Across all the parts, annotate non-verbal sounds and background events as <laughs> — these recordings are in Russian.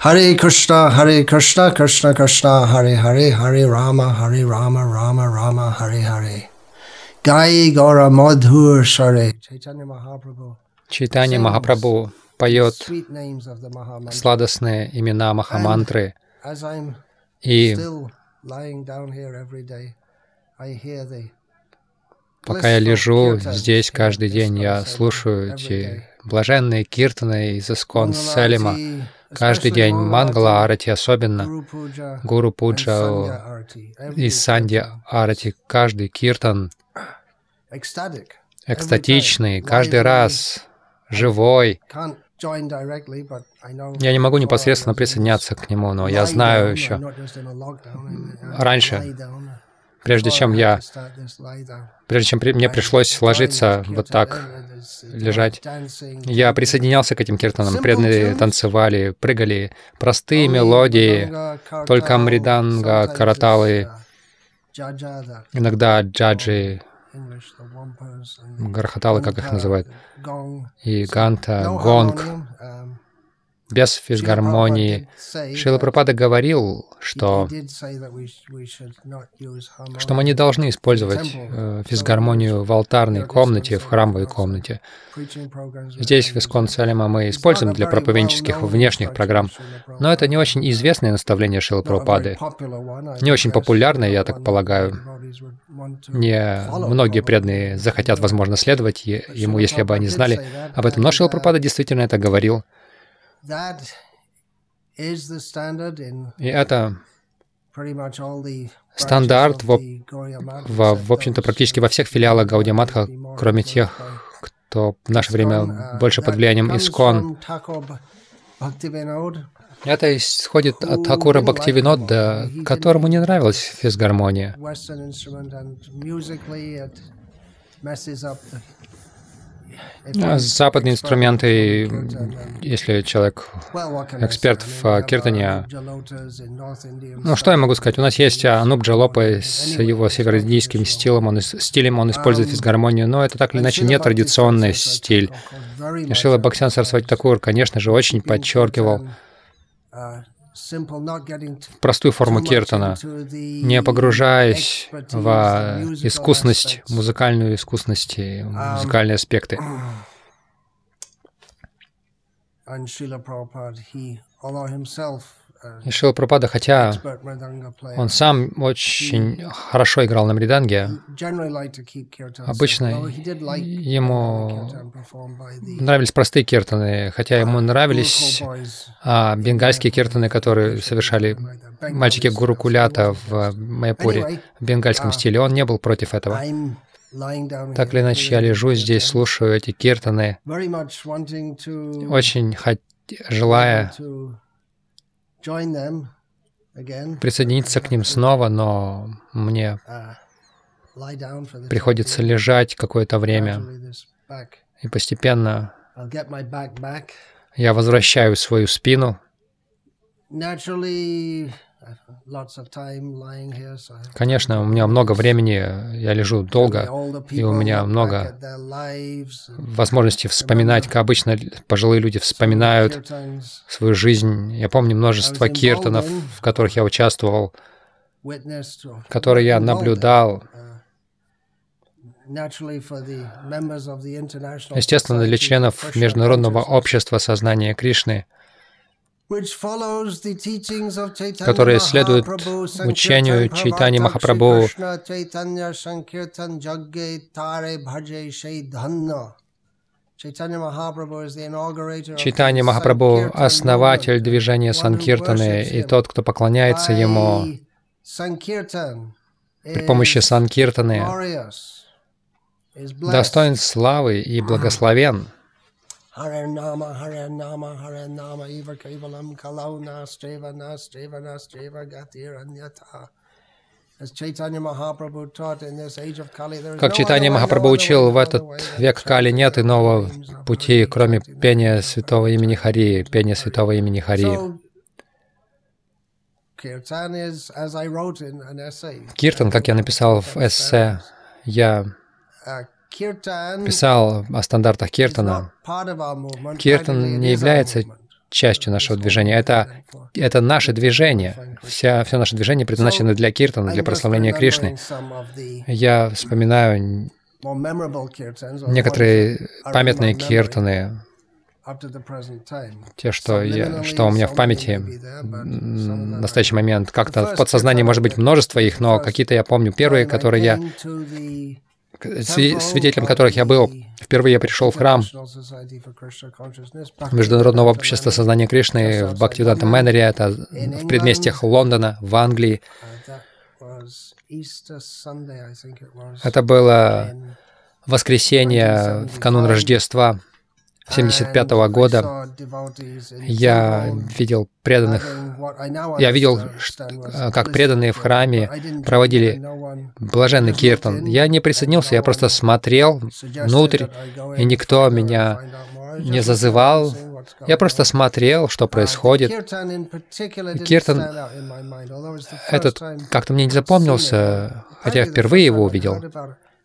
Hare Krishna, Hare Krishna, Krishna Krishna, Hare Hare, Hare Rama, Hare Rama, Rama Rama, Hare Hare. Gai Gora Madhur Share. Mahaprabhu. Чайтанья Махапрабху поет сладостные имена Махамантры, и пока я лежу здесь каждый день, я слушаю эти блаженные киртаны из Искон Селима, каждый день Мангала Арати особенно, Гуру Пуджа и Санди Арати, каждый киртан экстатичный, каждый раз живой. Я не могу непосредственно присоединяться к нему, но я знаю еще раньше, прежде чем я, прежде чем мне пришлось ложиться вот так, лежать, я присоединялся к этим киртанам, преданные танцевали, прыгали, простые мелодии, только Амриданга, Караталы, иногда джаджи, грохоталы, как их называют, и ганта, гонг, без физгармонии. Шила Пропада говорил, что, что мы не должны использовать э, физгармонию в алтарной комнате, в храмовой комнате. Здесь, в Искон Салима, мы используем для проповеднических внешних программ, но это не очень известное наставление Шила Пропады, не очень популярное, я так полагаю. Не многие преданные захотят, возможно, следовать ему, если бы они знали об этом. Но Шила Пропада действительно это говорил. И это стандарт, в, в, в общем-то, практически во всех филиалах Гаудиаматха, кроме тех, кто в наше время uh, больше под влиянием Искон. Это исходит от Хакура Бхактивинода, которому не нравилась физгармония. А западные инструменты, если человек эксперт в киртане, ну что я могу сказать? У нас есть Ануб Джалопа с его североиндийским стилем, он, стилем, он использует физгармонию, но это так или иначе не традиционный стиль. Шила Бхаксян Сарасвати Такур, конечно же, очень подчеркивал простую форму киртана, не погружаясь в искусность, музыкальную искусность и музыкальные аспекты. И Шила Пропада, хотя он сам очень хорошо играл на мриданге, обычно ему нравились простые киртаны, хотя ему нравились а, бенгальские киртаны, которые совершали мальчики Гуру Кулята в Майпуре в бенгальском стиле. Он не был против этого. Так или иначе, я лежу здесь, слушаю эти киртаны, очень желая присоединиться к ним снова, но мне uh, приходится лежать какое-то время, и постепенно я возвращаю свою спину. Конечно, у меня много времени, я лежу долго, и у меня много возможностей вспоминать, как обычно пожилые люди вспоминают свою жизнь. Я помню множество киртанов, в которых я участвовал, которые я наблюдал. Естественно, для членов Международного общества сознания Кришны — которые следуют учению Чайтани Махапрабху, Чайтани Махапрабху — основатель движения Санкиртаны и тот, кто поклоняется ему. При помощи Санкиртаны, достоин славы и благословен. Hare Nama, Hare Nama, Hare Nama, Eva Kevalam Kalau Nastreva Nastreva Nastreva Gatir Anyata. Как Читание Махапрабху учил, в этот век Кали нет иного пути, кроме пения святого имени Хари, пения святого имени Хари. Киртан, как я написал в эссе, я писал о стандартах Киртана. Киртан не является частью нашего движения. Это, это наше движение. Вся, все наше движение предназначено для киртана, для прославления Кришны. Я вспоминаю некоторые памятные киртаны, те, что, я, что у меня в памяти в настоящий момент. Как-то в подсознании может быть множество их, но какие-то я помню. Первые, которые я свидетелем которых я был. Впервые я пришел в храм Международного общества сознания Кришны в Бхактивиданта Мэннере, это в предместьях Лондона, в Англии. Это было воскресенье в канун Рождества 1975 -го года я видел преданных, я видел, как преданные в храме проводили блаженный киртан. Я не присоединился, я просто смотрел внутрь, и никто меня не зазывал. Я просто смотрел, что происходит. Киртан этот как-то мне не запомнился, хотя я впервые его увидел.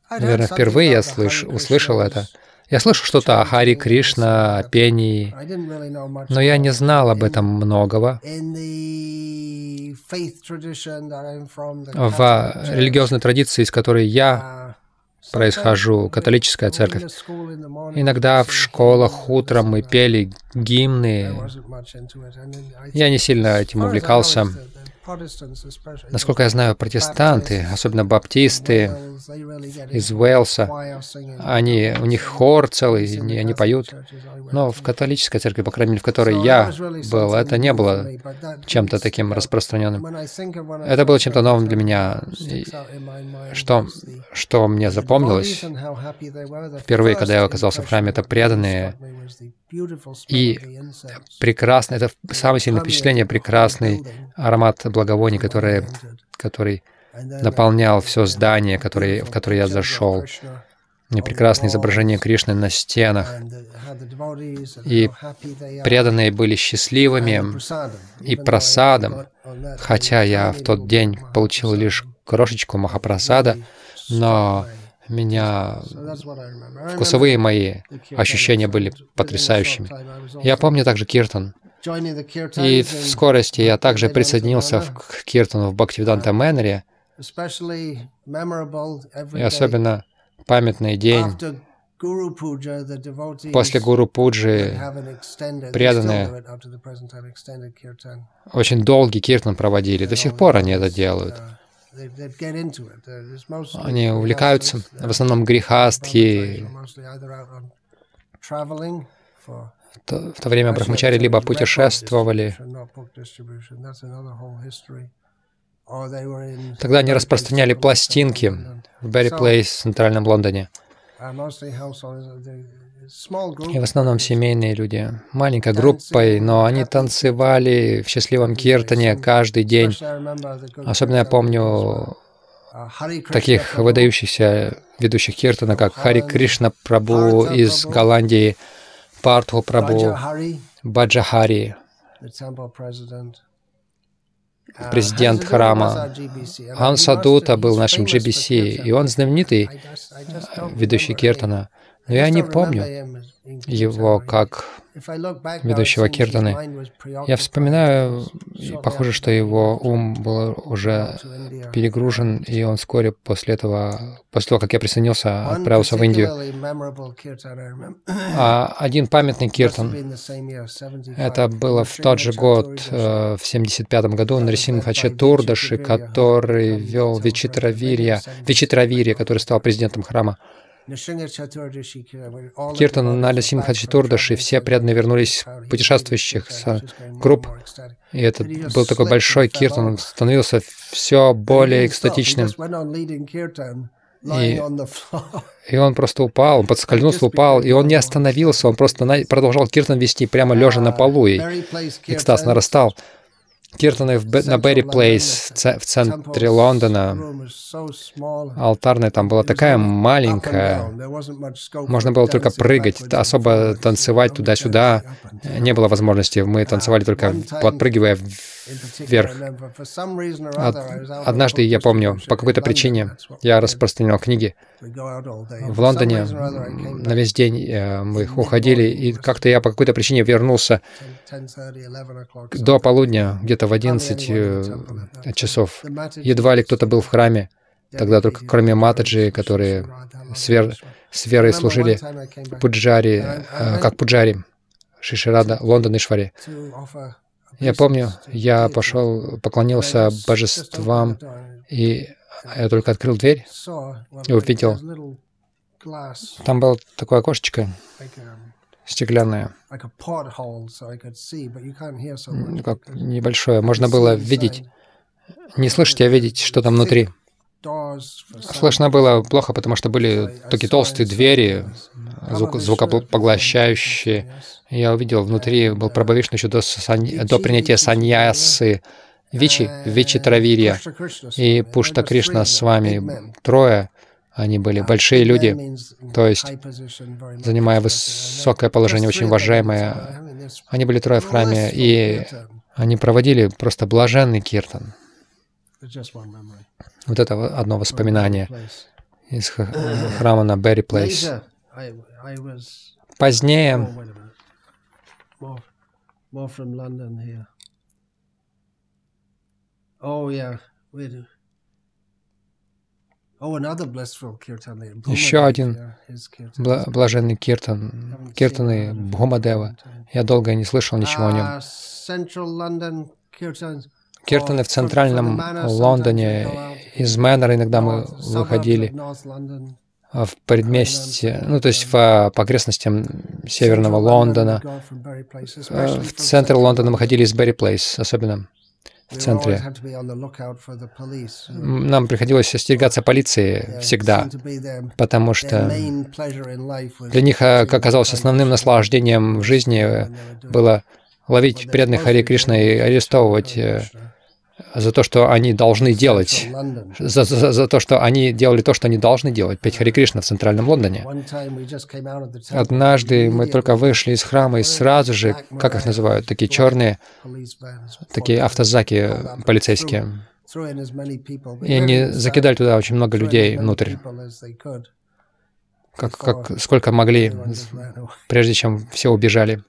Наверное, впервые я слыш, услышал это. Я слышу что-то о Хари Кришна, о пении, но я не знал об этом многого. В религиозной традиции, из которой я происхожу, католическая церковь, иногда в школах утром мы пели гимны. Я не сильно этим увлекался. Насколько я знаю, протестанты, особенно баптисты из Уэлса, они, у них хор целый, они, поют. Но в католической церкви, по крайней мере, в которой я был, это не было чем-то таким распространенным. Это было чем-то новым для меня. что, что мне запомнилось впервые, когда я оказался в храме, это преданные и прекрасно, это самое сильное впечатление, прекрасный аромат благовоний, который, который наполнял все здание, которое, в которое я зашел. И прекрасное изображение Кришны на стенах. И преданные были счастливыми и просадом, хотя я в тот день получил лишь крошечку Махапрасада, но меня вкусовые мои ощущения были потрясающими. Я помню также Киртан. И в скорости я также присоединился к Киртану в Бхактивиданта Мэннере. И особенно памятный день После Гуру Пуджи преданные очень долгий киртан проводили. До сих пор они это делают. Они увлекаются, в основном грехастхи. В то время брахмачари либо путешествовали, Тогда они распространяли пластинки в Берри Плейс в центральном Лондоне. И в основном семейные люди, маленькой группой, но они танцевали в счастливом киртане каждый день. Особенно я помню таких выдающихся ведущих киртана, как Хари Кришна Прабу из Голландии, Партху Прабу, Баджахари, президент храма. Хан Садута был нашим GBC, и он знаменитый ведущий киртана. Но я не помню его как ведущего Киртаны. Я вспоминаю, похоже, что его ум был уже перегружен, и он вскоре после этого, после того, как я присоединился, отправился в Индию. <clears throat> А один памятный Киртан, это было в тот же год, э, в 75 году, Нарисимха Четурдаши, который вел Вичитравирья, Вичитравирья, который стал президентом храма. Киртан Нали Симхачитурдаши, все преданные вернулись путешествующих с групп, и это был такой большой киртан, становился все более экстатичным. И, и он просто упал, он подскользнулся, упал, и он не остановился, он просто продолжал киртан вести прямо лежа на полу, и экстаз нарастал. Киртаны на Берри Плейс в центре Лондона. Алтарная там была такая маленькая. Можно было только прыгать, особо танцевать туда-сюда. Не было возможности. Мы танцевали только подпрыгивая вверх. Однажды, я помню, по какой-то причине я распространял книги в Лондоне. На весь день э, мы уходили, и как-то я по какой-то причине вернулся до полудня, где-то в 11 э, часов. Едва ли кто-то был в храме. Тогда только кроме Матаджи, которые с, вер, с верой служили пуджари, э, как пуджари, Шиширада, Лондон и Швари. Я помню, я пошел, поклонился божествам, и я только открыл дверь и увидел, там было такое окошечко стеклянное, как небольшое, можно было видеть, не слышать, а видеть, что там внутри. Слышно было плохо, потому что были такие толстые двери, звук, звукопоглощающие. Я увидел, внутри был Прабхавишну еще до, до принятия саньясы, Вичи, Вичи Травирья. И Пушта Кришна с вами, трое, они были большие люди, то есть занимая высокое положение, очень уважаемое. Они были трое в храме, и они проводили просто блаженный киртан. Вот это одно воспоминание из храма на Берри Плейс. Позднее еще один блаженный киртан, киртаны Бхумадева. Я долго не слышал ничего о нем. Киртаны в центральном Лондоне. Из Мэннера иногда мы выходили в предместье, ну, то есть в, по окрестностям северного Лондона. В центр Лондона мы ходили из Берри Плейс, особенно в центре. Нам приходилось остерегаться полиции всегда, потому что для них, как оказалось, основным наслаждением в жизни было ловить преданных Хари Кришна и арестовывать э, за то, что они должны делать, за, за, за то, что они делали то, что они должны делать, петь Хари Кришна в центральном Лондоне. Однажды мы только вышли из храма и сразу же, как их называют, такие черные, такие автозаки полицейские, и они закидали туда очень много людей внутрь, как, как, сколько могли, прежде чем все убежали.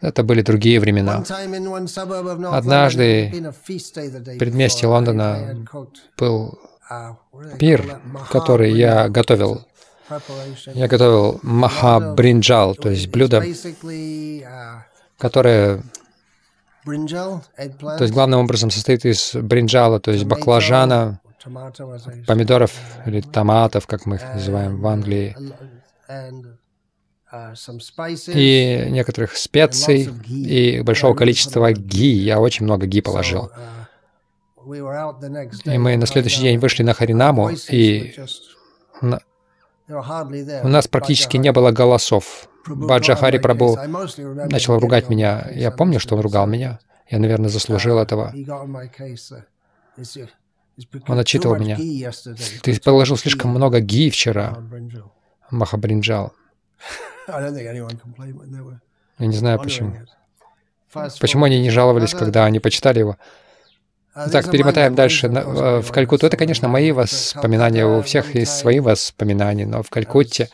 Это были другие времена. Однажды в предместье Лондона был пир, который я готовил. Я готовил маха-бринджал, то есть блюдо, которое то есть главным образом состоит из бринджала, то есть баклажана, помидоров или томатов, как мы их называем в Англии, Uh, и некоторых специй, и большого количества ги. Я очень много ги положил. Uh, и мы на следующий день вышли на Харинаму, и у нас практически не было голосов. Баджа Хари Прабу начал ругать меня. Я помню, что он ругал меня. Я, наверное, заслужил uh, этого. Он отчитывал меня. Ты положил слишком много ги вчера, Махабринджал. Я не знаю почему. Почему они не жаловались, когда они почитали его? Так, перемотаем дальше э, в Калькутту. Это, конечно, мои воспоминания. У всех есть свои воспоминания, но в Калькутте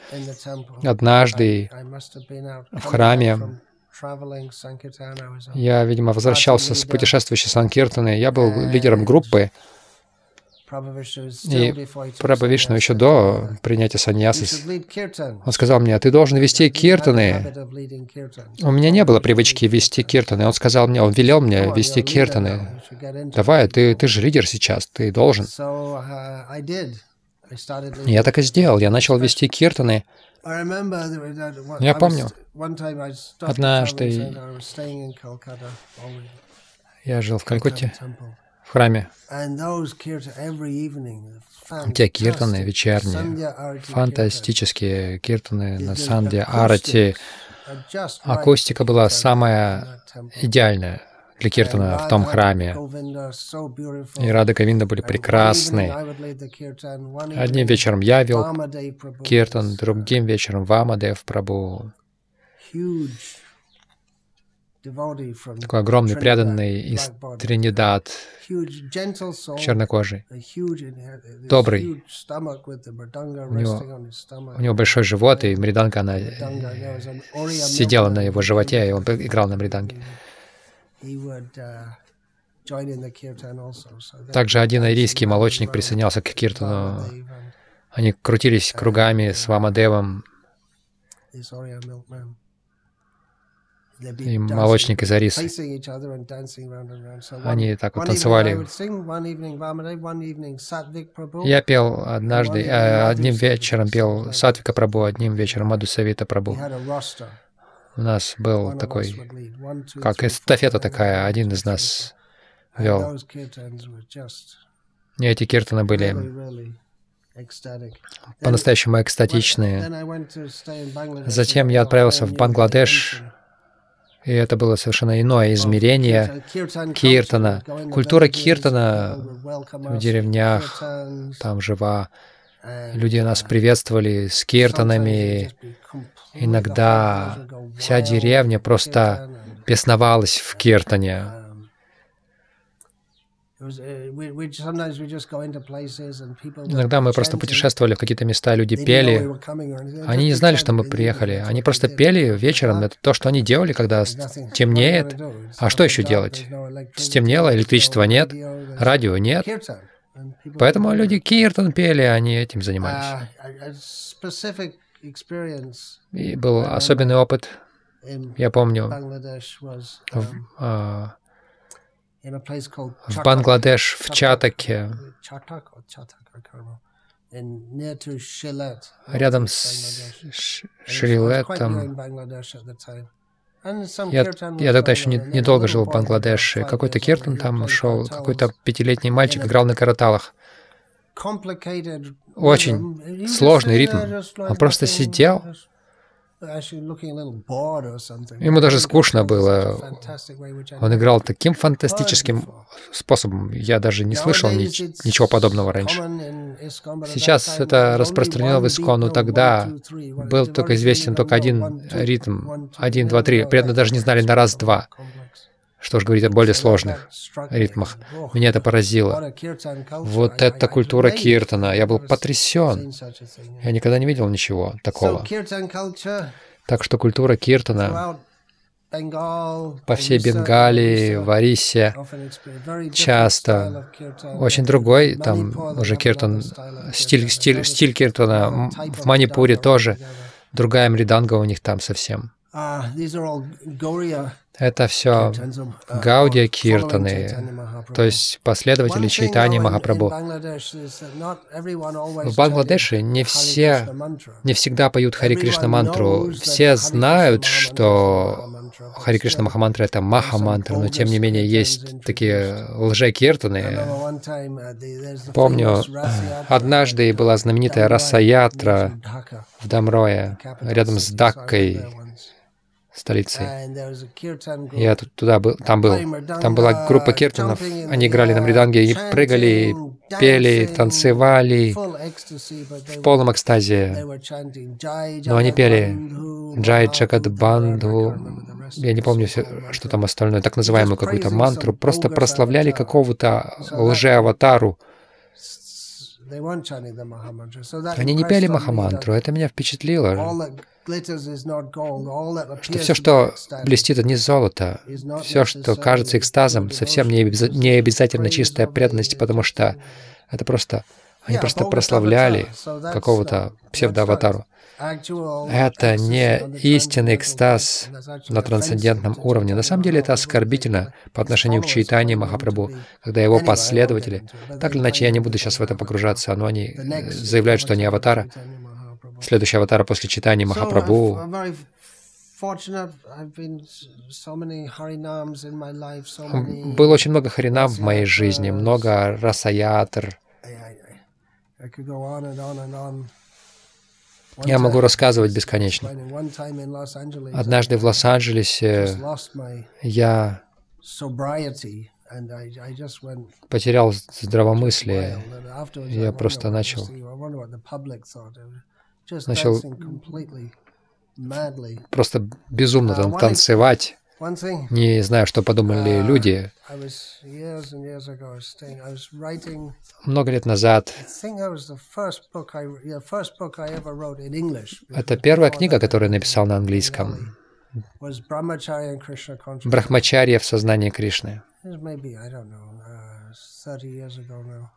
однажды в храме я, видимо, возвращался с путешествующей Санкиртаны. Я был лидером группы, и Прабха Вишну еще до принятия саньясы, он сказал мне, ты должен вести киртаны. У меня не было привычки вести киртаны. Он сказал мне, он велел мне вести киртаны. Давай, ты, ты же лидер сейчас, ты должен. Uh, я так и сделал. Я начал вести киртаны. Я помню, однажды я жил в Калькутте, в храме. Те киртаны вечерние, фантастические киртаны на Санде Арати. Акустика была самая идеальная для киртана в том храме. И Рада Говинда были прекрасны. Одним вечером я вел киртан, другим вечером Вамадев Прабу. Такой огромный преданный из Тринидад, чернокожий, добрый. У него, у него большой живот, и мриданга, она сидела на его животе, и он играл на мриданге. Также один айрийский молочник присоединялся к киртану. Они крутились кругами с Вамадевом. И молочник из Арис. Они так вот танцевали. Я пел однажды, э, одним вечером пел Сатвика Прабу, одним вечером Маду Савита Прабу. У нас был такой, как эстафета такая, один из нас вел. И эти киртаны были по-настоящему экстатичные. Затем я отправился в Бангладеш, и это было совершенно иное измерение киртана. Культура киртана в деревнях, там жива. Люди нас приветствовали с киртанами. Иногда вся деревня просто бесновалась в киртане. Uh, Иногда мы просто путешествовали в какие-то места, люди пели. Они не знали, что мы приехали. Они просто пели вечером. Это то, что они делали, когда темнеет. А что еще делать? Стемнело, электричества нет, радио нет. Поэтому люди киртан пели, они этим занимались. Uh, И был особенный опыт. Я помню, в, а, в Бангладеш, в Чатаке, рядом с Шрилетом. Я, я тогда еще недолго не, долго жил в Бангладеше. Какой-то киртан там шел, какой-то пятилетний мальчик играл на караталах. Очень сложный ритм. Он просто сидел Ему даже скучно было. Он играл таким фантастическим способом. Я даже не слышал ни, ничего подобного раньше. Сейчас это распространено в Искон, но тогда был только известен только один ритм. Один, два, три. При этом даже не знали на раз-два. Что ж говорить о более сложных ритмах. Меня это поразило. Вот эта культура киртана. Я был потрясен. Я никогда не видел ничего такого. Так что культура киртана по всей Бенгалии, в Арисе часто очень другой, там уже киртан, стиль, стиль, стиль киртана, в Манипуре тоже другая мриданга у них там совсем. Это все Гаудия Киртаны, то есть последователи Чайтани Махапрабху. В Бангладеше не все, не всегда поют Хари Кришна мантру. Все знают, что Хари Кришна Махамантра — это Маха-мантра, но тем не менее есть такие лже-киртаны. Помню, <clears throat> однажды была знаменитая Расаятра в Дамрое, рядом с Даккой, столицей. Я тут, туда был, там был. Там была группа киртанов. Они играли на мриданге и прыгали, пели, танцевали в полном экстазе. Но они пели Джай Чакат Банду. Я не помню, что там остальное, так называемую какую-то мантру. Просто прославляли какого-то лже-аватару. Они не пели Махамантру. Это меня впечатлило что все, что блестит, это не золото. Все, что кажется экстазом, совсем не, обяз... не обязательно чистая преданность, потому что это просто... Они просто прославляли какого-то псевдоаватару. Это не истинный экстаз на трансцендентном уровне. На самом деле это оскорбительно по отношению к Чайтане Махапрабху, когда его последователи, так или иначе я не буду сейчас в это погружаться, но они заявляют, что они аватара, следующий аватар после читания Махапрабху. Было очень много харинам в моей жизни, много расаятр. Я могу рассказывать бесконечно. Однажды в Лос-Анджелесе я потерял здравомыслие. Я просто начал начал просто безумно там танцевать. Не знаю, что подумали uh, люди. Много лет назад. Это первая книга, которую я написал на английском. Брахмачарья в сознании Кришны. Uh,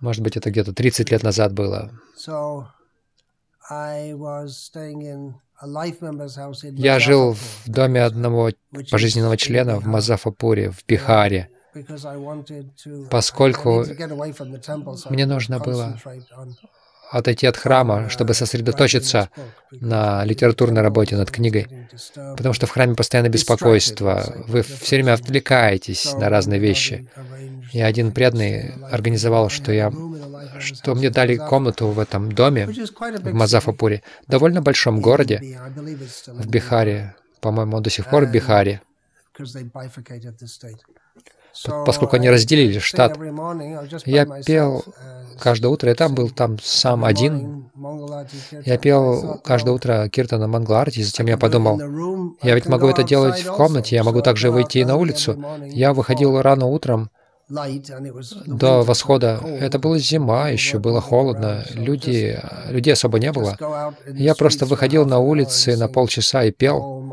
Может быть, это где-то 30 лет назад было. Я жил в доме одного пожизненного члена в Мазафапуре, в Бихаре, поскольку мне нужно было отойти от храма, чтобы сосредоточиться на литературной работе над книгой, потому что в храме постоянно беспокойство, вы все время отвлекаетесь на разные вещи. И один преданный организовал, что, я, что мне дали комнату в этом доме, в Мазафапуре, довольно большом городе, в Бихаре, по-моему, до сих пор в Бихаре, поскольку они разделили штат. Я пел каждое утро, я там был там сам один. Я пел каждое утро Киртана Мангларти, затем я подумал, я ведь могу это делать в комнате, я могу также выйти и на улицу. Я выходил рано утром, до восхода. Это была зима, еще было холодно, люди, людей особо не было. Я просто выходил на улицы на полчаса и пел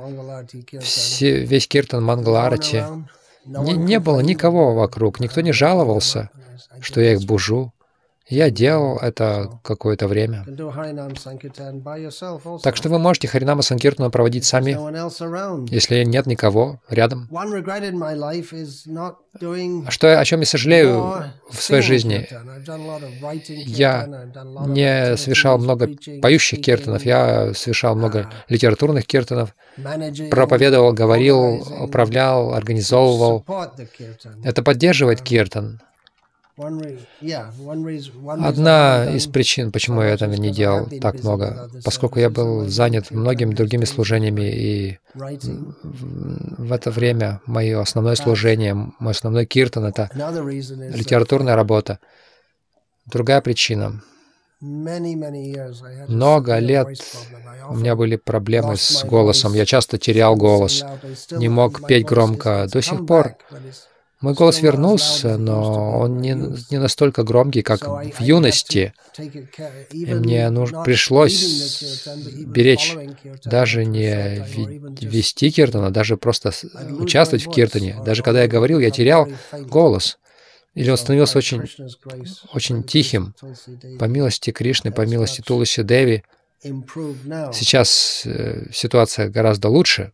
Все, весь киртан Мангаларати. Не, было никого вокруг, никто не жаловался, что я их бужу. Я делал это какое-то время. Так что вы можете Харинама Санкиртану проводить сами, если нет никого рядом. Что, о чем я сожалею в своей жизни? Я не совершал много поющих киртанов, я совершал много литературных киртанов, проповедовал, говорил, управлял, организовывал. Это поддерживает киртан. Одна из причин, почему я этого не делал так много, поскольку я был занят многими другими служениями, и в это время мое основное служение, мой основной киртан — это литературная работа. Другая причина — много лет у меня были проблемы с голосом. Я часто терял голос, не мог петь громко. До сих пор мой голос вернулся, но он не, не настолько громкий, как в юности. И мне нуж, пришлось беречь даже не вести киртана, даже просто участвовать в киртане. Даже когда я говорил, я терял голос. Или он становился очень, очень тихим. По милости Кришны, по милости Туласи Деви, сейчас э, ситуация гораздо лучше.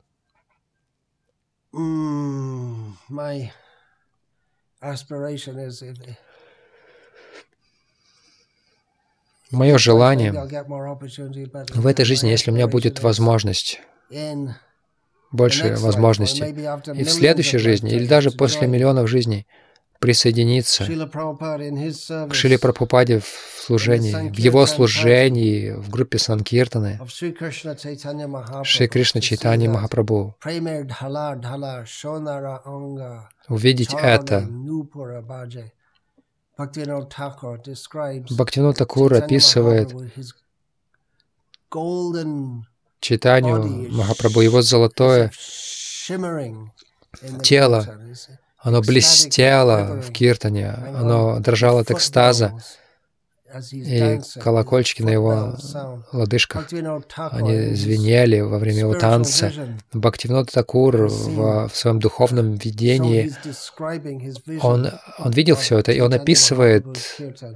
Мое желание в этой жизни, если у меня будет возможность, больше возможностей, и в следующей жизни, или даже после миллионов жизней, присоединиться к Шили Прабхупаде в служении, в его служении, в группе Санкиртаны, Шри Кришна Чайтани Махапрабху, увидеть это. Бхактинот Такур описывает Читанию Махапрабху, его золотое тело, оно блестело в киртане, оно дрожало от экстаза и колокольчики на его лодыжках, они звенели во время его танца. Бхактивинод Такур в, в своем духовном видении, он, он видел все это, и он описывает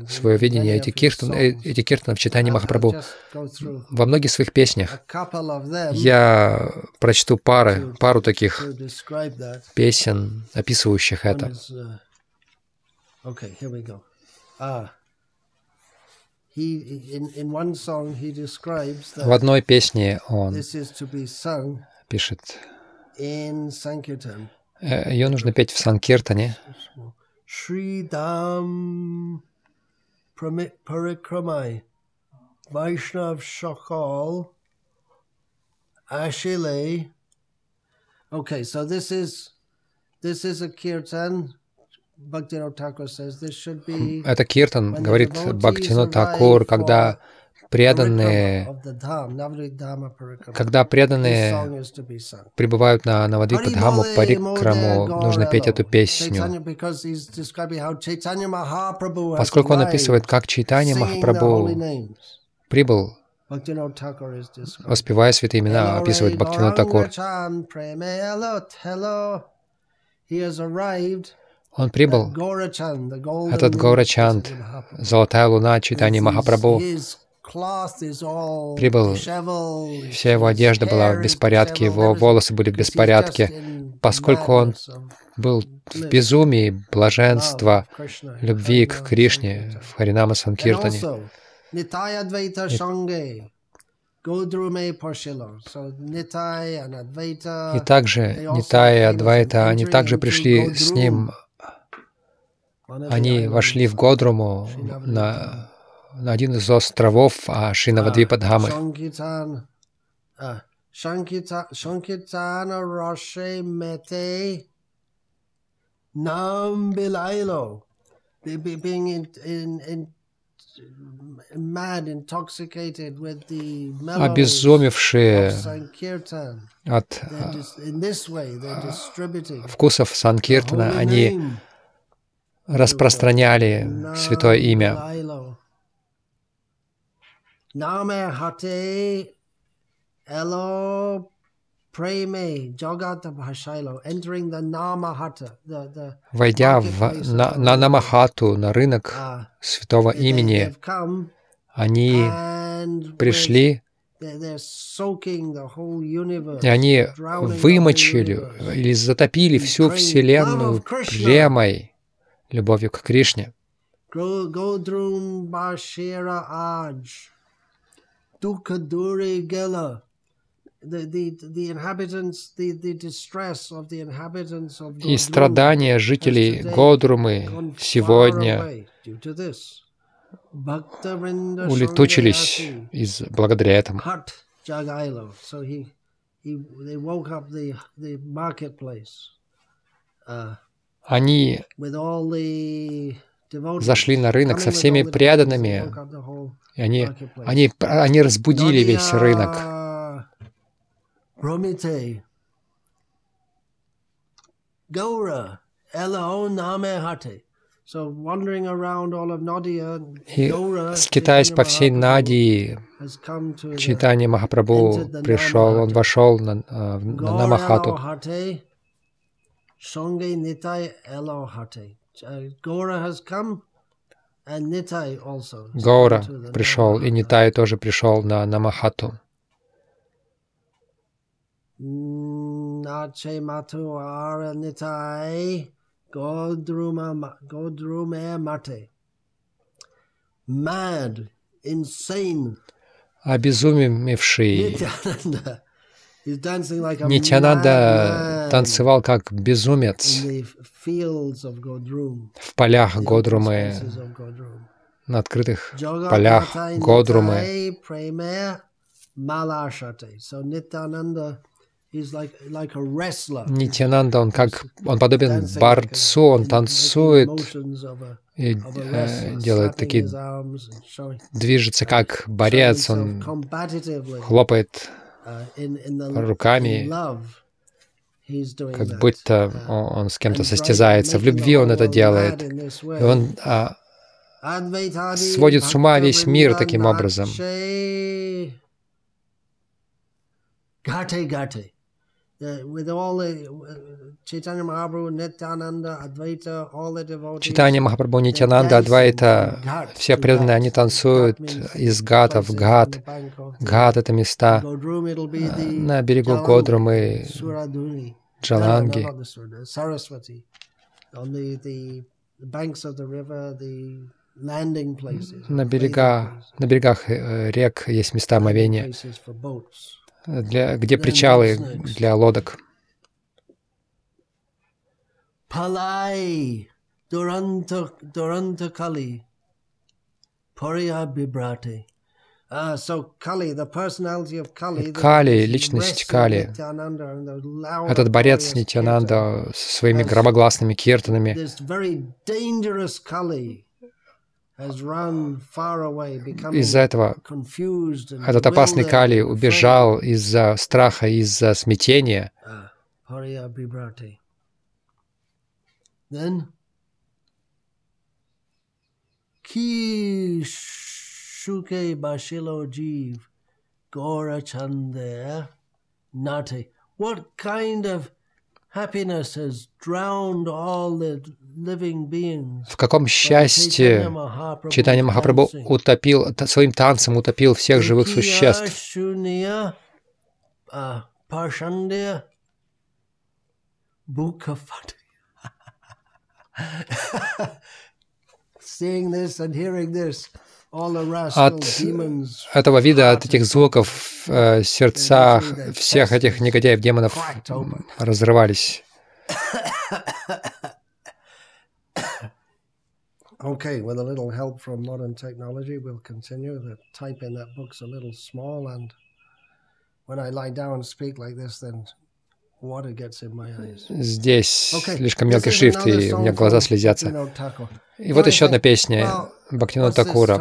свое видение эти киртан, э, эти киртаны в читании Махапрабху во многих своих песнях. Я прочту пары, пару таких песен, описывающих это. Okay, here we go. Ah. В одной песне он пишет, ее нужно петь в Санкиртане. Шридам Парикрамай Vaishnav Shakal Ashile. Okay, so this is this is a kirtan это Киртан, говорит Бхактино Такур, когда преданные, когда преданные прибывают на Навадвипадхаму Парикраму, нужно петь эту песню. Поскольку он описывает, как Чайтанья Махапрабху прибыл, воспевая святые имена, описывает Бхактивинод Такур. Он прибыл, этот Гаурачанд, золотая луна Читани Махапрабху, прибыл, вся его одежда была в беспорядке, его волосы были в беспорядке, поскольку он был в безумии блаженства, любви к Кришне в Харинама Санкиртане. И также Нитай и Адвайта, они также пришли с ним они вошли в Годруму на, на один из островов а, Шинавадвипадхамы. In, in обезумевшие от вкусов Санкиртана, они распространяли святое имя. Войдя в, на, на Намахату, на рынок святого имени, они пришли и они вымочили или затопили всю Вселенную прямой любовью к Кришне. И страдания жителей Годрумы сегодня улетучились из, благодаря этому. Они зашли на рынок со всеми преданными, и они, они, они разбудили весь рынок. И скитаясь по всей Надии, читание Махапрабху пришел, он вошел на, на Намахату. Songe Nitai Elohate. Gora has come, and Nitai also. Гора пришел, и Нитай тоже пришел на Намахату. Nache Matu Ara Nitai Godrume Mate. Mad, insane. Обезумевший Нитянанда танцевал как безумец в полях Годрумы, на открытых полях Годрумы. Нитянанда, он как, он подобен борцу, он танцует и э, делает такие, движется как борец, он хлопает руками, как будто он с кем-то состязается. В любви он это делает. И он а, сводит с ума весь мир таким образом. Читание Махапрабху, Нитянанда, Адвайта, все преданные, они танцуют из гата в гат. Гат — это места на берегу Годрумы, Джаланги. На, берега, на берегах э, рек есть места омовения, для, где причалы для лодок. Palai Duranta Duranta Kali Pariya Bibrate. Кали, личность Кали, этот борец Нитянанда со своими громогласными киртанами, из-за этого этот опасный Кали убежал из-за страха, из-за смятения. Ki shuke bashilo jiv gora chande nati. What kind of в каком счастье Читание Махапрабху утопил, своим танцем утопил всех живых существ. <laughs> От этого вида, от этих звуков в э, сердцах всех этих негодяев, демонов разрывались. <coughs> Okay, with a little help from modern technology, we'll continue. The type in that book's a little small, and when I lie down and speak like this, then Здесь слишком мелкий шрифт, и у меня глаза слезятся. И вот еще одна песня Бхактина Такура.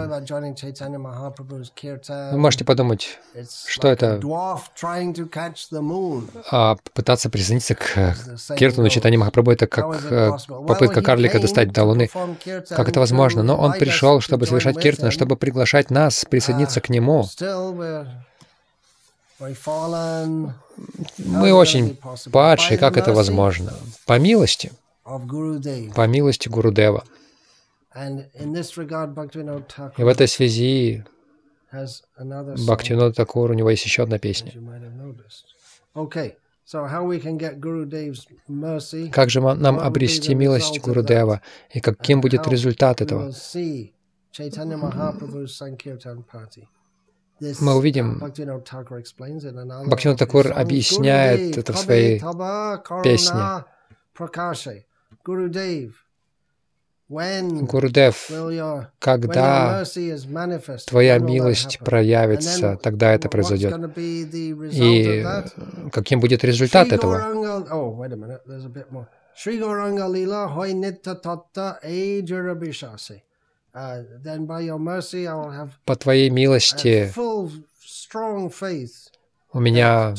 Вы можете подумать, что это а пытаться присоединиться к Киртану Читани Махапрабху, это как э, попытка карлика достать до Луны. Как это возможно? Но он пришел, чтобы совершать Киртана, чтобы приглашать нас присоединиться к Нему. Мы очень падшие, как это возможно? По милости, по милости Гурудева. И в этой связи Бхактинод Такур, у него есть еще одна песня. Как же нам обрести милость Гурудева, и каким будет результат этого? мы увидим, Бхактивинод Такур объясняет это в своей песне. Гурудев, когда Твоя милость проявится, тогда это произойдет. И каким будет результат этого? Шри Гауранга Лила Хой Нитта Татта Эйджара Бишаси. Uh, По Твоей милости у меня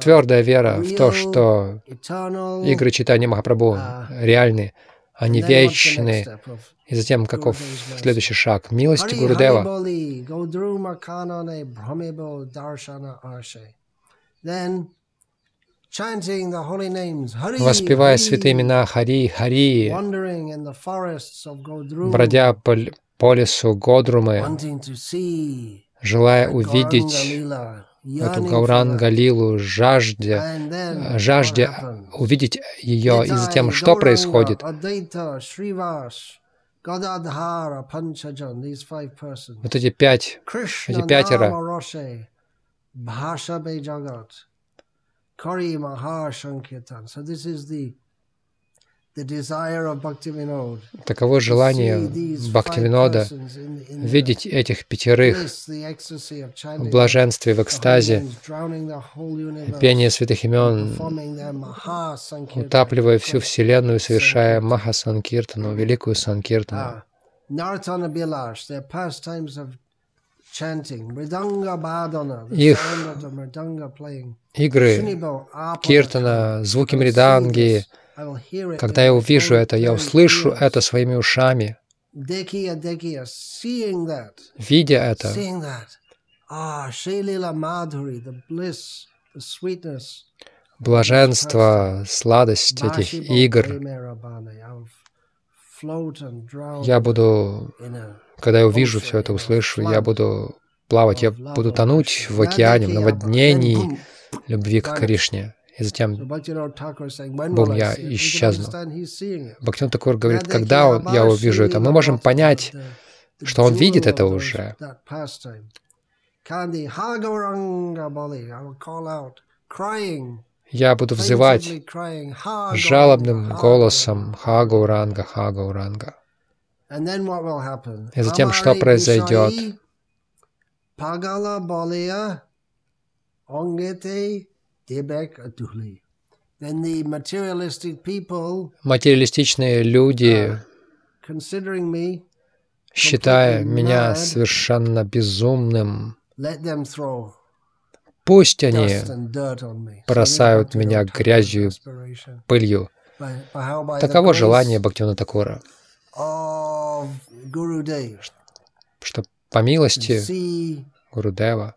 твердая вера в то, что игры читания Махапрабху uh, реальны, они вечны. И затем, каков следующий шаг? Милость Гурудева. Воспевая святые имена Хари, Хари, бродя по, по лесу Годрумы, желая увидеть эту Гауран Галилу, жаждя, жаждя увидеть ее, и затем что происходит? Вот эти пять, эти пятеро, Kari Maha Sankirtan. So this is the Таково желание Бхактивинода видеть этих пятерых в блаженстве, в экстазе, пение святых имен, утапливая всю Вселенную, совершая Маха Санкиртану, великую Санкиртану. Их игры, киртана, звуки мриданги, когда я увижу это, я услышу это своими ушами, видя это, блаженство, сладость этих игр, я буду когда я увижу все это, услышу, я буду плавать, я буду тонуть в океане, в наводнении любви к Кришне. И затем, бум, я исчезну. Бхактин Такур говорит, когда он, я увижу это, мы можем понять, что он видит это уже. Я буду взывать жалобным голосом Хагауранга, Хагауранга. И затем что произойдет? Материалистичные люди считая меня совершенно безумным, пусть они бросают меня грязью, пылью. Таково желание Бхактивана Такора, что по милости Гурудева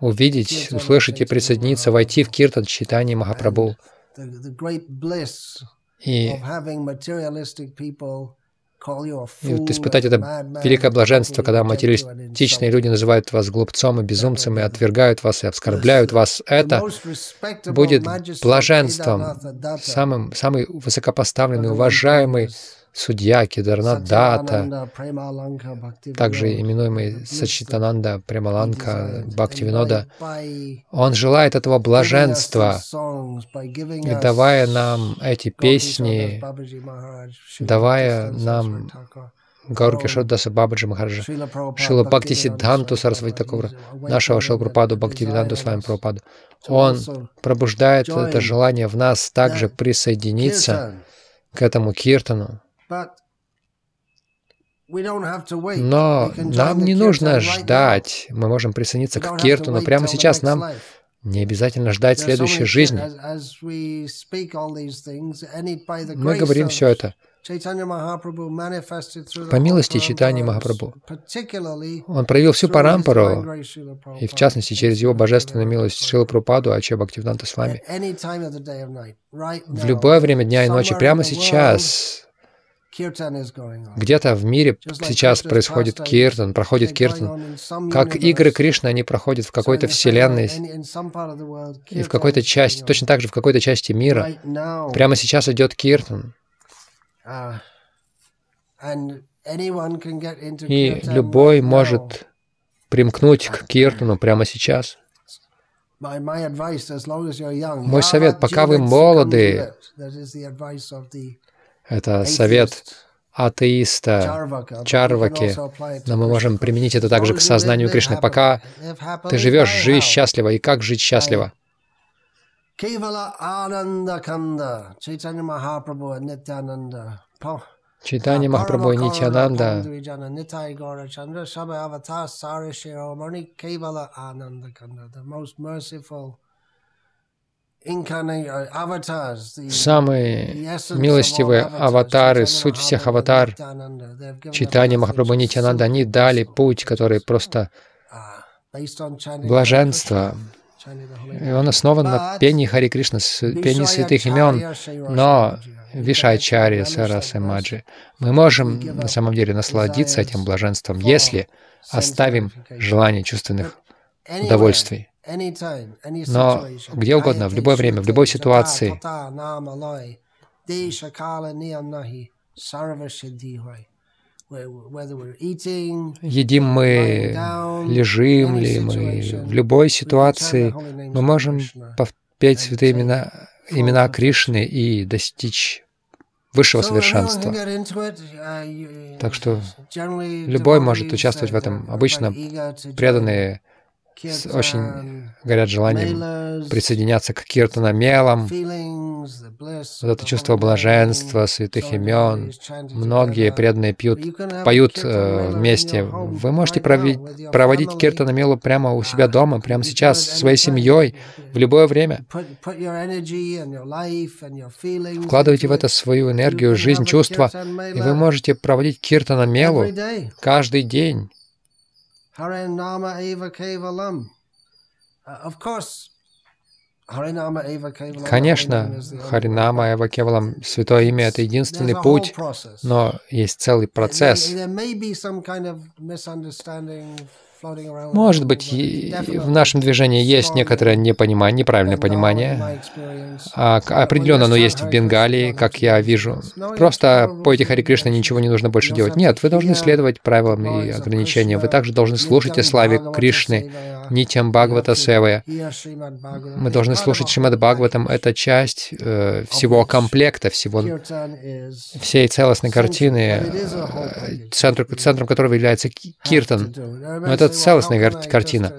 увидеть, услышать и присоединиться, войти в киртан читания Махапрабху. И, и вот испытать это великое блаженство, когда материалистичные люди называют вас глупцом и безумцем, и отвергают вас, и оскорбляют вас, это будет блаженством, самым, самый высокопоставленный, уважаемый судья Кедарнат Дата, также именуемый Сачитананда Премаланка Бхактивинода, он желает этого блаженства, и давая нам эти песни, давая нам Гаурки Шаддаса Бабаджи Махараджа, Шила Бхакти Сиддханту Сарасвати Такура, нашего Шилпрападу Бхакти Виданту с вами Прабхупаду. Он пробуждает это желание в нас также присоединиться к этому киртану, но нам не нужно ждать. Мы можем присоединиться к Кирту, но прямо сейчас нам не обязательно ждать следующей жизни. Мы говорим все это. По милости читания Махапрабху. Он проявил всю парампару, и в частности через его божественную милость Шила Прупаду, Ача Бхактивиданта с вами. В любое время дня и ночи, прямо сейчас, где-то в мире сейчас происходит киртан, проходит киртан. Как игры Кришны, они проходят в какой-то вселенной и в какой-то части, точно так же в какой-то части мира. Прямо сейчас идет киртан. Uh, и любой может примкнуть к киртану прямо сейчас. Мой совет, пока вы молоды, это совет атеиста Чарваки, но мы можем применить это также к сознанию Кришны. Пока ты живешь, живи счастливо. И как жить счастливо? Читание Махапрабху и Нитянанда Самые милостивые аватары, суть всех аватар, читание Махапрабху Нитянанда, они дали путь, который просто блаженство. И он основан на пении Хари Кришна, пении святых имен, но Вишачари, Сарас и Маджи. Мы можем на самом деле насладиться этим блаженством, если оставим желание чувственных удовольствий. Но где угодно, в любое время, в любой ситуации. Едим мы, лежим ли мы, в любой ситуации мы можем петь святые имена, имена Кришны и достичь высшего совершенства. Так что любой может участвовать в этом. Обычно преданные очень горят желанием присоединяться к киртана мелам. Вот это чувство блаженства, святых имен. Многие преданные пьют, поют э, вместе. Вы можете проводить киртана мелу прямо у себя дома, прямо сейчас, своей семьей, в любое время. Вкладывайте в это свою энергию, жизнь, чувства, и вы можете проводить киртана мелу каждый день. Harinama Eva Kevalam. Of course, Конечно, Харинама Эва Кевалам, Святое Имя — это единственный путь, но есть целый процесс. Может быть, в нашем движении есть некоторое непонимание, неправильное понимание. А, определенно оно есть в Бенгалии, как я вижу. Просто пойте Хари Кришна, ничего не нужно больше делать. Нет, вы должны следовать правилам и ограничениям. Вы также должны слушать о славе Кришны, Нитям Бхагавата Севая. Мы должны слушать Шримад Бхагаватам. Это часть э, всего комплекта, всего, всей целостной картины, э, центром, центром которого является Киртан. Но это целостная картина.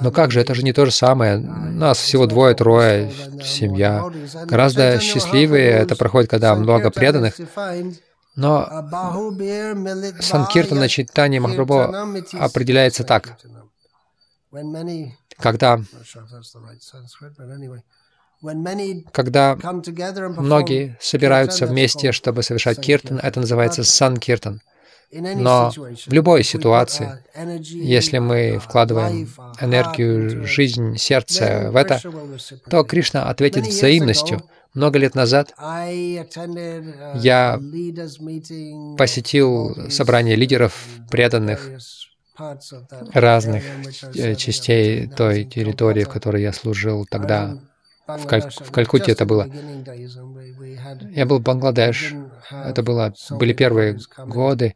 Но как же, это же не то же самое. Нас всего двое-трое, семья. Гораздо счастливее это проходит, когда много преданных. Но Санкиртана читание Махапрабху определяется так. Когда когда многие собираются вместе, чтобы совершать киртан, это называется сан-киртан. Но в любой ситуации, если мы вкладываем энергию, жизнь, сердце в это, то Кришна ответит взаимностью. Много лет назад я посетил собрание лидеров, преданных разных частей той территории, в которой я служил тогда. В, Каль в Калькутте это было. Я был в Бангладеш. Это было, были первые годы.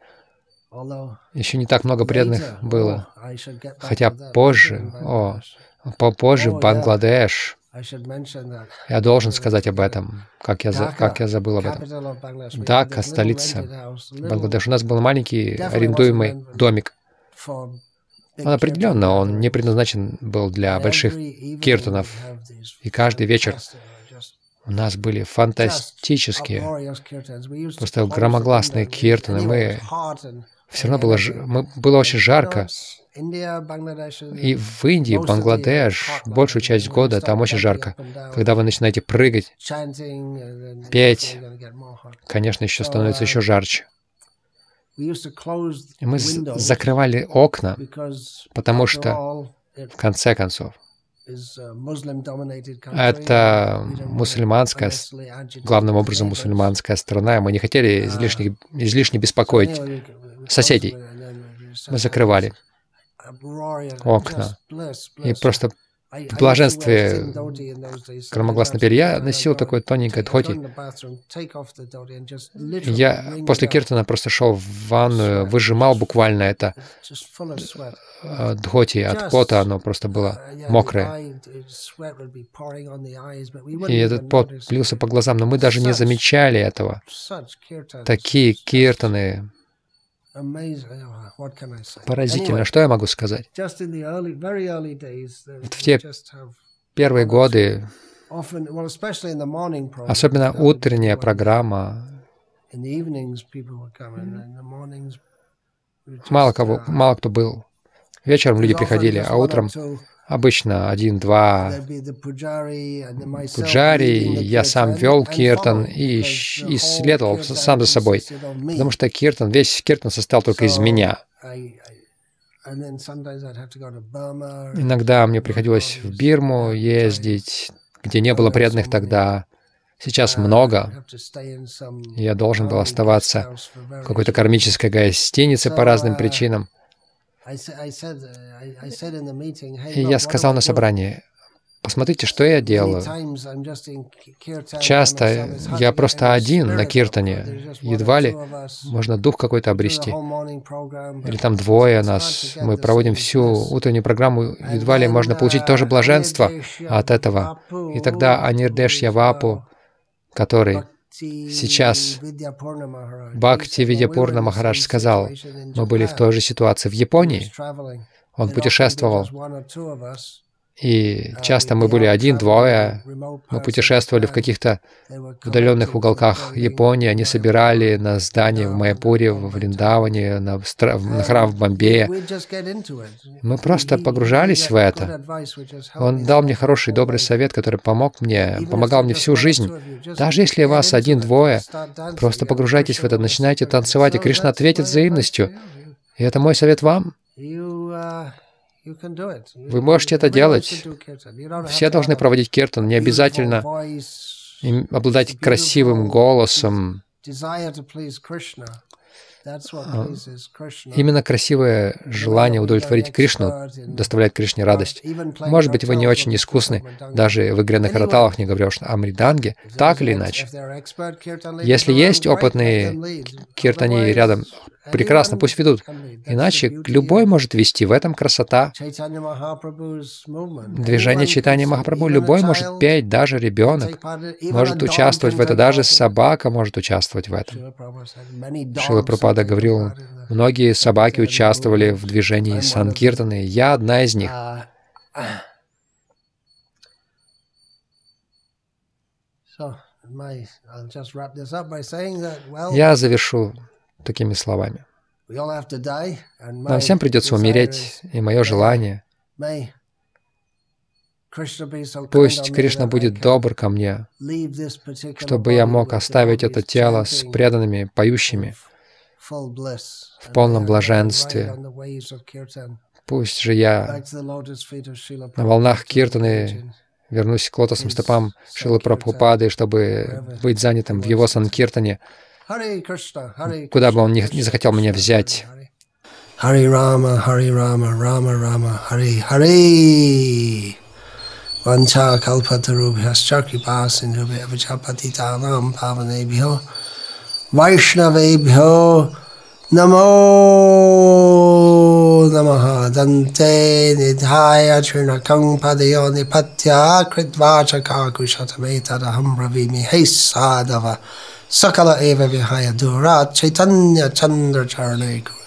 Еще не так много преданных было. Хотя позже, о, попозже в Бангладеш. Я должен сказать об этом, как я, за, как я забыл об этом. Дака, столица Бангладеш. У нас был маленький арендуемый домик. Он определенно, он не предназначен был для больших киртанов. И каждый вечер у нас были фантастические, просто громогласные киртаны. Мы все равно было, было очень жарко. И в Индии, Бангладеш, большую часть года там очень жарко. Когда вы начинаете прыгать, петь, конечно, еще становится еще жарче. И мы закрывали окна, потому что, в конце концов, это мусульманская, главным образом мусульманская страна, и мы не хотели излишне, излишне беспокоить соседей. Мы закрывали окна и просто в блаженстве громогласно пели. Я носил такое тоненькое дхоти. Я после киртана просто шел в ванную, выжимал буквально это э, дхоти от пота, оно просто было мокрое. И этот пот плился по глазам, но мы даже не замечали этого. Такие киртаны, Поразительно, что я могу сказать? В те первые годы, особенно утренняя программа, мало кого, мало кто был. Вечером люди приходили, а утром Обычно один-два пуджари, я сам вел киртан и исследовал сам за собой, потому что киртан, весь киртан состоял только из меня. Иногда мне приходилось в Бирму ездить, где не было преданных тогда. Сейчас много. Я должен был оставаться в какой-то кармической гостинице по разным причинам. Я сказал на собрании, посмотрите, что я делаю. Часто я просто один на киртане. Едва ли можно дух какой-то обрести. Или там двое нас. Мы проводим всю утреннюю программу. Едва ли можно получить тоже блаженство от этого. И тогда Анирдеш Явапу, который Сейчас Бхакти Видяпурна Махарадж сказал, мы были в той же ситуации в Японии. Он путешествовал и часто мы были один-двое, мы путешествовали в каких-то удаленных уголках Японии, они собирали на здание в Майяпуре, в Вриндаване, на, на храм в Бомбее. Мы просто погружались в это. Он дал мне хороший, добрый совет, который помог мне, помогал мне всю жизнь. Даже если вас один-двое, просто погружайтесь в это, начинайте танцевать, и Кришна ответит взаимностью. И это мой совет вам. Вы можете это делать. Все должны проводить киртан. Не обязательно обладать красивым голосом. А, именно красивое желание удовлетворить Кришну доставляет Кришне радость. Может быть, вы не очень искусны, даже в игре на караталах, не говоря уж о мриданге, так или иначе. Если есть опытные киртани рядом, прекрасно, пусть ведут. Иначе любой может вести. В этом красота. Движение читания Махапрабху любой может петь, даже ребенок может участвовать в этом, даже собака может участвовать в этом. Шила Прабхупада Прабхупада говорил, многие собаки участвовали в движении Санкиртаны, я одна из них. Я завершу такими словами. Нам всем придется умереть, и мое желание, пусть Кришна будет добр ко мне, чтобы я мог оставить это тело с преданными, поющими, в полном блаженстве. Пусть же я на волнах Киртаны вернусь к лотосным стопам Шилы Прабхупады, чтобы быть занятым в его санкиртане, куда бы он ни, не захотел меня взять. Хари Рама, Хари Рама, Рама Рама, Хари Хари. Vancha kalpatarubhyascha kripa sindhubhya vachapatitanam वैष्णवेभ्यो नमो नमः। दन्ते निधाय क्षुणकं पदयो निपत्या कृद्वाचकाकुशतमेतदहं ब्रवीमि। हैः साधव, सकल एव विहाय दूरात् चैतन्यचन्द्रचरणे गुरु